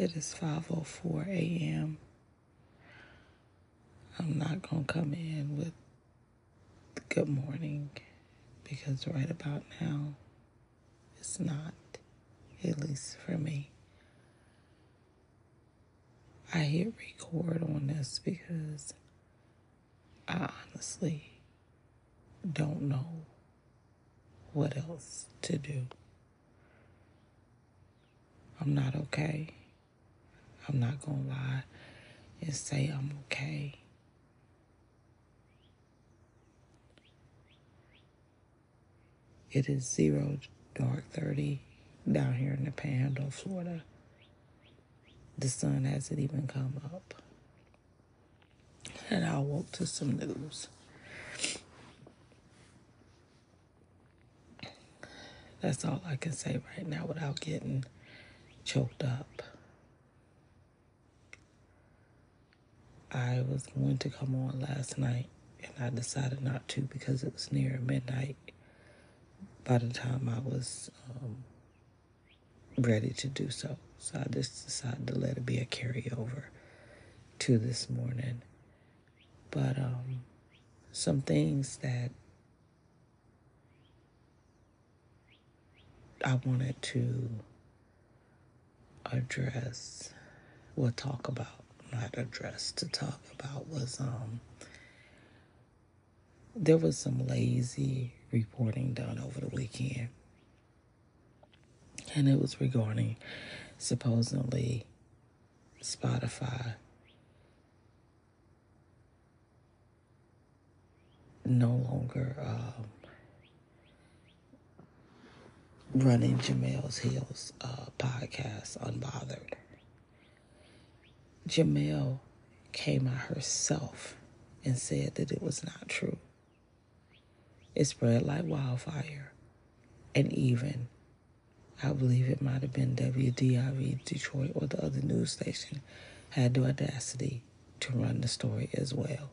It is 5:04 a.m. I'm not going to come in with good morning because right about now it's not at least for me. I hit record on this because I honestly don't know what else to do. I'm not okay. I'm not going to lie and say I'm okay. It is zero dark 30 down here in the Panhandle, Florida. The sun hasn't even come up. And I woke to some news. That's all I can say right now without getting choked up. I was going to come on last night and I decided not to because it was near midnight by the time I was um, ready to do so. So I just decided to let it be a carryover to this morning. But um, some things that I wanted to address, we'll talk about, not addressed to talk about was um, there was some lazy reporting done over the weekend. And it was regarding supposedly Spotify no longer um, running Jemele Hill's uh, podcast, Unbothered. Jemele came out herself and said that it was not true. It spread like wildfire. And even, I believe it might have been WDIV Detroit or the other news station, had the audacity to run the story as well.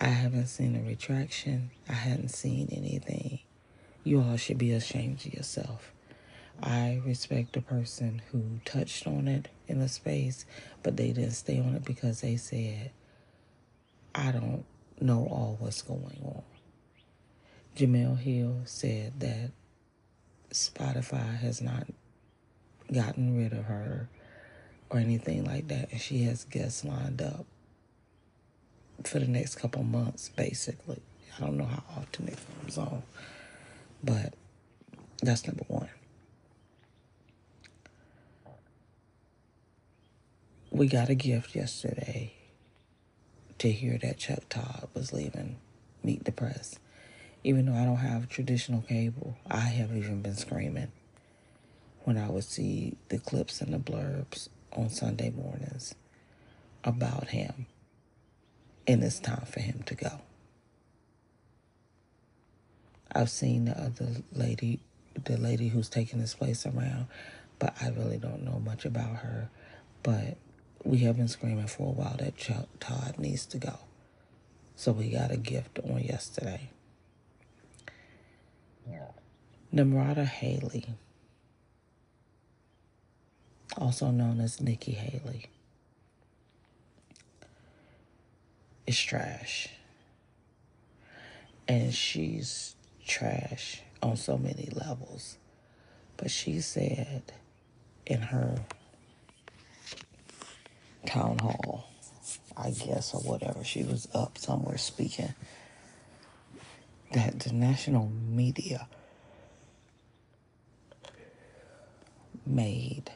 I haven't seen a retraction. I hadn't seen anything. You all should be ashamed of yourself. I respect the person who touched on it in a space, but they didn't stay on it because they said, I don't know all what's going on. Jemele Hill said that Spotify has not gotten rid of her or anything like that, and she has guests lined up for the next couple months, basically. I don't know how often it comes on, but that's number one. We got a gift yesterday to hear that Chuck Todd was leaving Meet the Press. Even though I don't have traditional cable, I have even been screaming when I would see the clips and the blurbs on Sunday mornings about him. And it's time for him to go. I've seen the other lady, the lady who's taking his place around, but I really don't know much about her. But we have been screaming for a while that Chuck Todd needs to go. So we got a gift on yesterday. Nimrata Haley, also known as Nikki Haley, is trash. And she's trash on so many levels. But she said in her town hall, I guess, or whatever, she was up somewhere speaking, that the national media made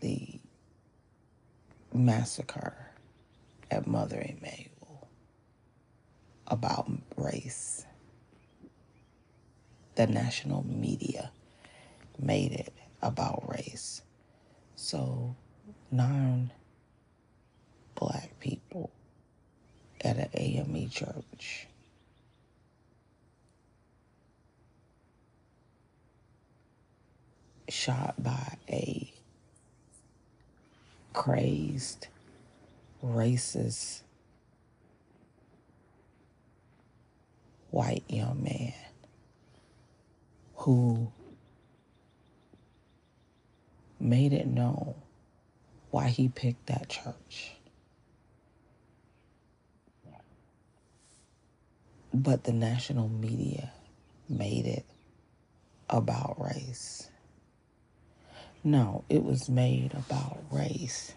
the massacre at Mother Emanuel about race. The national media made it about race. So, nine black people at an AME church. Shot by a crazed, racist, white young man who made it known why he picked that church. But the national media made it about race. No, it was made about race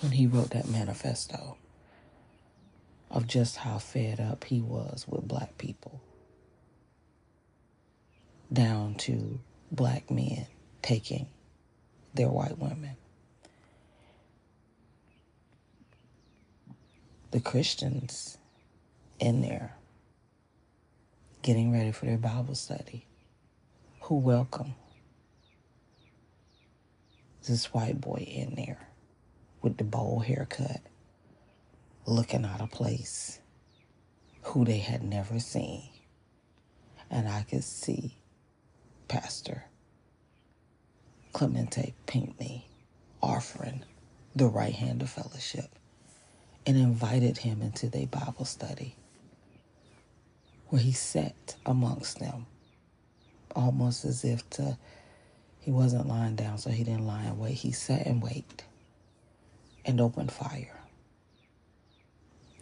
when he wrote that manifesto of just how fed up he was with black people, down to black men taking their white women. The Christians in there getting ready for their Bible study who welcome this white boy in there with the bowl haircut looking out of place who they had never seen. And I could see Pastor Clementa Pinckney offering the right hand of fellowship and invited him into their Bible study where he sat amongst them almost as if to he wasn't lying down so he didn't lie in wait he sat and waited and opened fire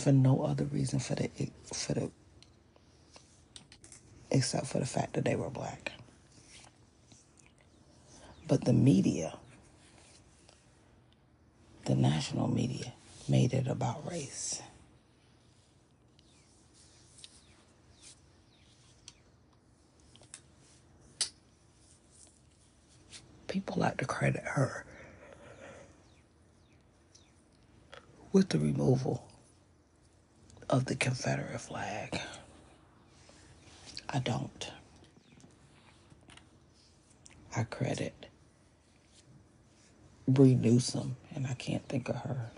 for no other reason for the for the except for the fact that they were black. But the media, the national media, made it about race. People like to credit her with the removal of the Confederate flag. I don't. I credit Bree Newsom, and I can't think of her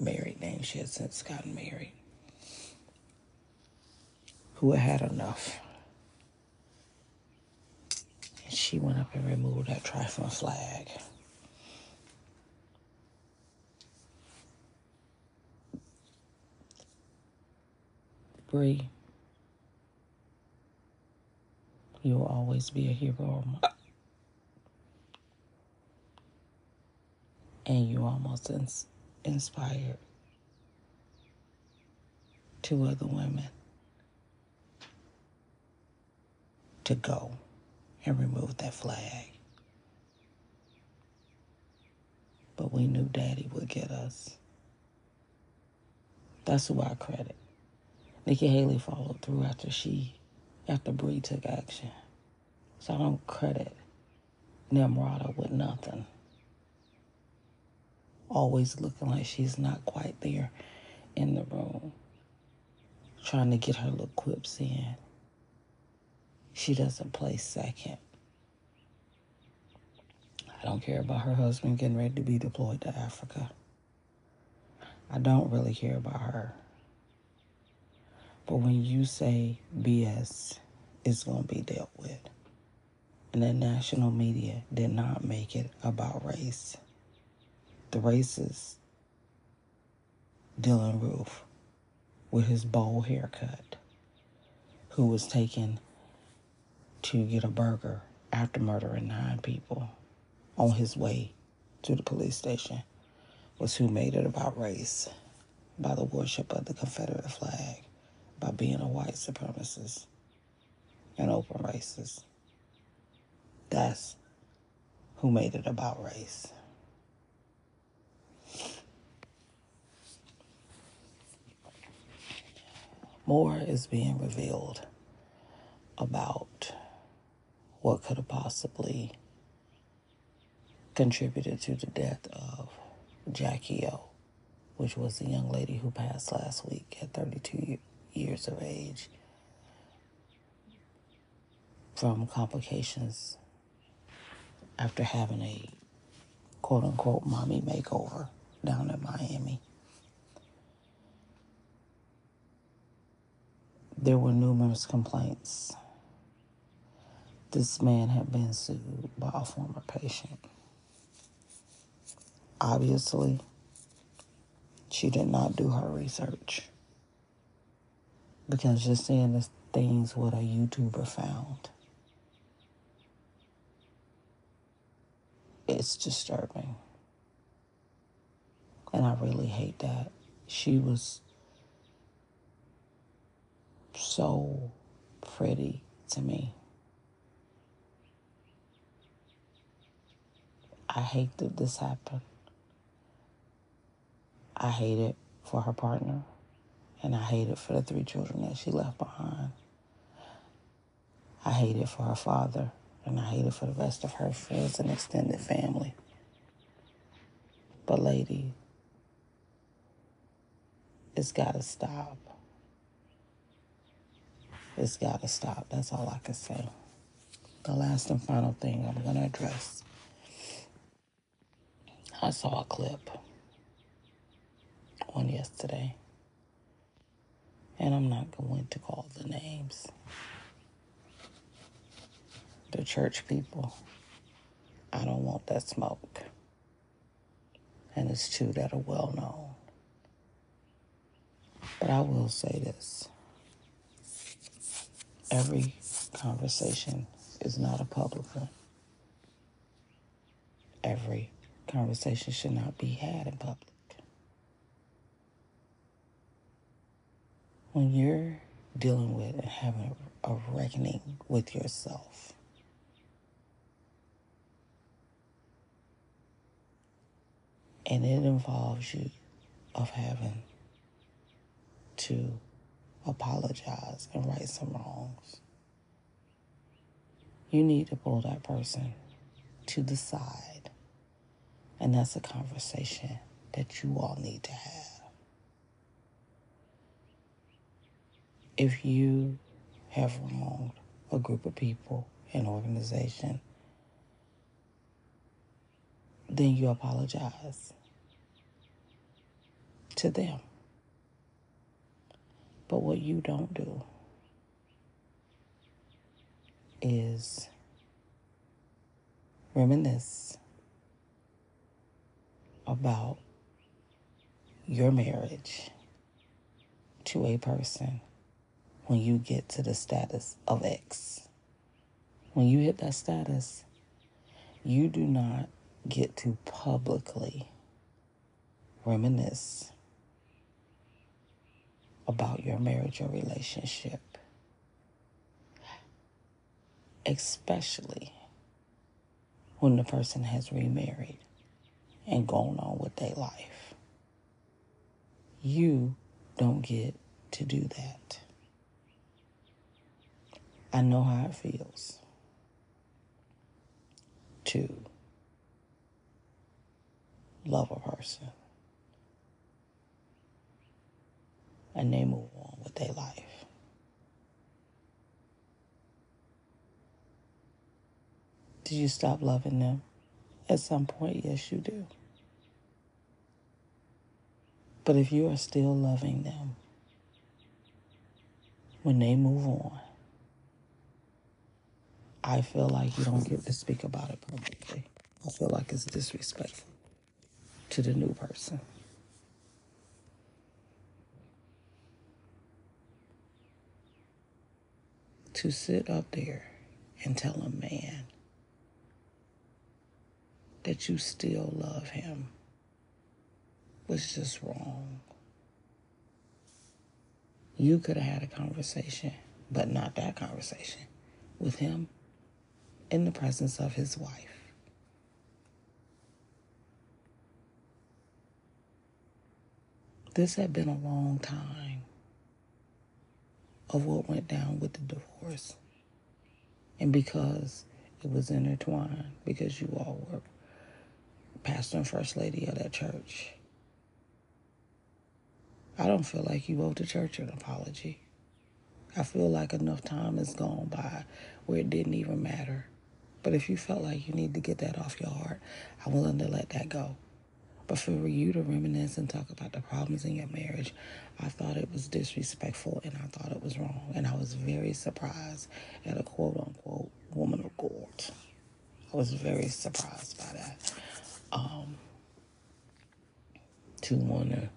married name. She has since gotten married. Who had had enough. And she went up and removed that trifling flag. Bree, you'll always be a hero of mine. And you almost ins- inspired two other women to go and remove that flag. But we knew Daddy would get us. That's who I credit. Nikki Haley followed through after she, after Bree took action. So I don't credit Nimrata with nothing. Always looking like she's not quite there in the room, trying to get her little quips in. She doesn't play second. I don't care about her husband getting ready to be deployed to Africa. I don't really care about her. But when you say BS it's going to be dealt with, and the national media did not make it about race, the racist Dylann Roof with his bowl haircut, who was taken to get a burger after murdering nine people on his way to the police station, was who made it about race by the worship of the Confederate flag, by being a white supremacist and open racist. That's who made it about race. More is being revealed about what could have possibly contributed to the death of Jackie O, which was the young lady who passed last week at 32 years of age from complications after having a quote unquote mommy makeover down in Miami. There were numerous complaints. This man had been sued by a former patient. Obviously, she did not do her research because just seeing the things what a YouTuber found it's disturbing. And I really hate that. She was so pretty to me. I hate that this happened. I hate it for her partner, and I hate it for the three children that she left behind. I hate it for her father, and I hate it for the rest of her friends and extended family. But, lady, it's got to stop. It's got to stop. That's all I can say. The last and final thing I'm going to address I saw a clip on yesterday, and I'm not going to call the names. The church people. I don't want that smoke. And it's two that are well known. But I will say this every conversation is not a public one. Every conversation should not be had in public. When you're dealing with and having a reckoning with yourself, and it involves you of having to apologize and right some wrongs. You need to pull that person to the side and that's a conversation that you all need to have. If you have wronged a group of people, an organization, then you apologize to them. But what you don't do is reminisce about your marriage to a person when you get to the status of X. When you hit that status, you do not get to publicly reminisce about your marriage or relationship, especially when the person has remarried and gone on with their life. You don't get to do that. I know how it feels to love a person and they move on with their life. Did you stop loving them? At some point, yes, you do. But if you are still loving them when they move on, I feel like you don't get to speak about it publicly. I feel like it's disrespectful to the new person. To sit up there and tell a man that you still love him was just wrong. You could have had a conversation, but not that conversation with him in the presence of his wife. This had been a long time of what went down with the divorce. And because it was intertwined, because you all were pastor and first lady of that church, I don't feel like you owe the church an apology. I feel like enough time has gone by where it didn't even matter. But if you felt like you need to get that off your heart, I'm willing to let that go. But for you to reminisce and talk about the problems in your marriage, I thought it was disrespectful and I thought it was wrong. And I was very surprised at a quote unquote woman of God. I was very surprised by that. Um, to want to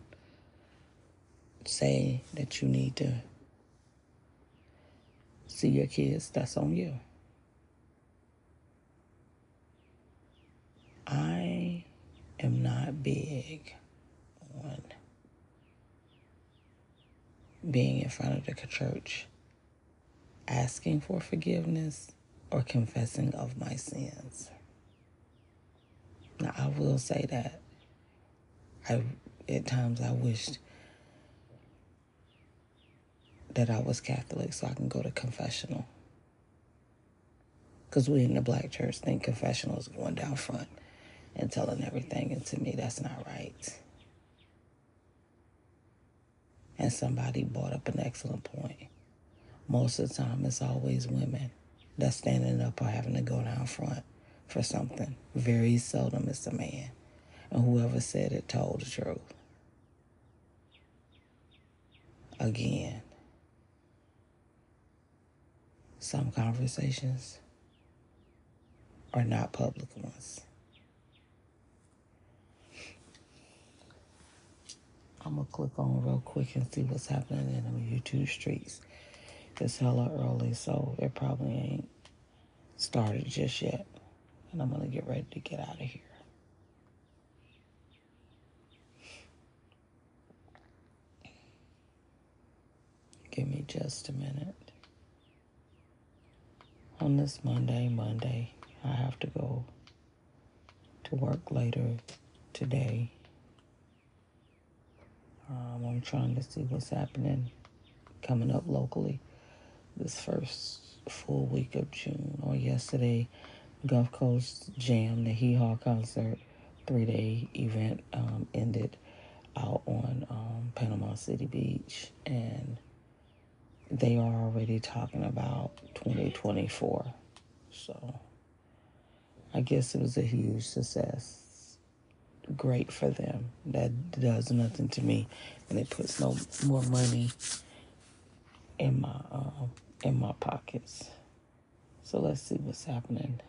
say that you need to see your kids, that's on you. I am not big on being in front of the church asking for forgiveness or confessing of my sins. Now, I will say that I at times I wished that I was Catholic so I can go to confessional. Because we in the black church think confessional is going down front and telling everything, and to me, that's not right. And somebody brought up an excellent point. Most of the time, it's always women that's standing up or having to go down front for something. Very seldom it's a man. And whoever said it told the truth. Again, some conversations are not public ones. I'm gonna click on real quick and see what's happening in the YouTube streets. It's hella early, so it probably ain't started just yet. And I'm gonna get ready to get out of here. Give me just a minute. On this Monday, Monday, I have to go to work later today. Um, I'm trying to see what's happening coming up locally this first full week of June. Or yesterday, Gulf Coast Jam, the Hee Haw concert, three day event um, ended out on um, Panama City Beach. And they are already talking about 2024. So I guess it was a huge success. Great for them. That does nothing to me, and it puts no more money in my um, in my pockets. So let's see what's happening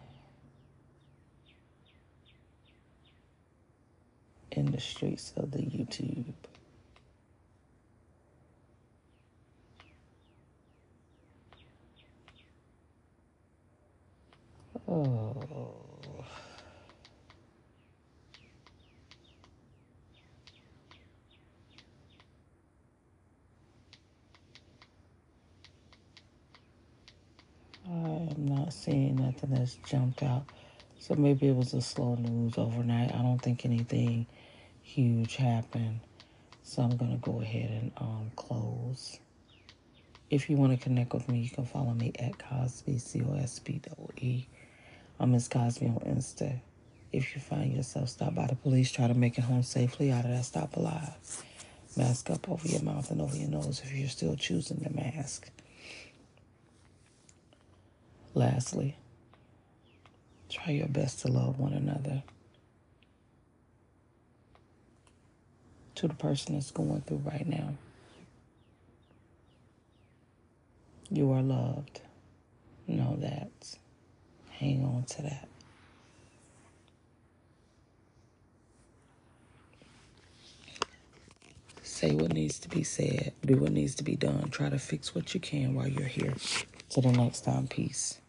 in the streets of the YouTube. Oh. I am seeing nothing that's jumped out. So maybe it was a slow news overnight. I don't think anything huge happened. So I'm going to go ahead and um, close. If you want to connect with me, you can follow me at Cosboe, C O S B O E. I'm Miss Cosboe on Insta. If you find yourself stopped by the police, try to make it home safely out of that stop alive. Mask up over your mouth and over your nose if you're still choosing the mask. Lastly, try your best to love one another. To the person that's going through right now, you are loved. Know that. Hang on to that. Say what needs to be said. Do what needs to be done. Try to fix what you can while you're here. Till the next time, peace.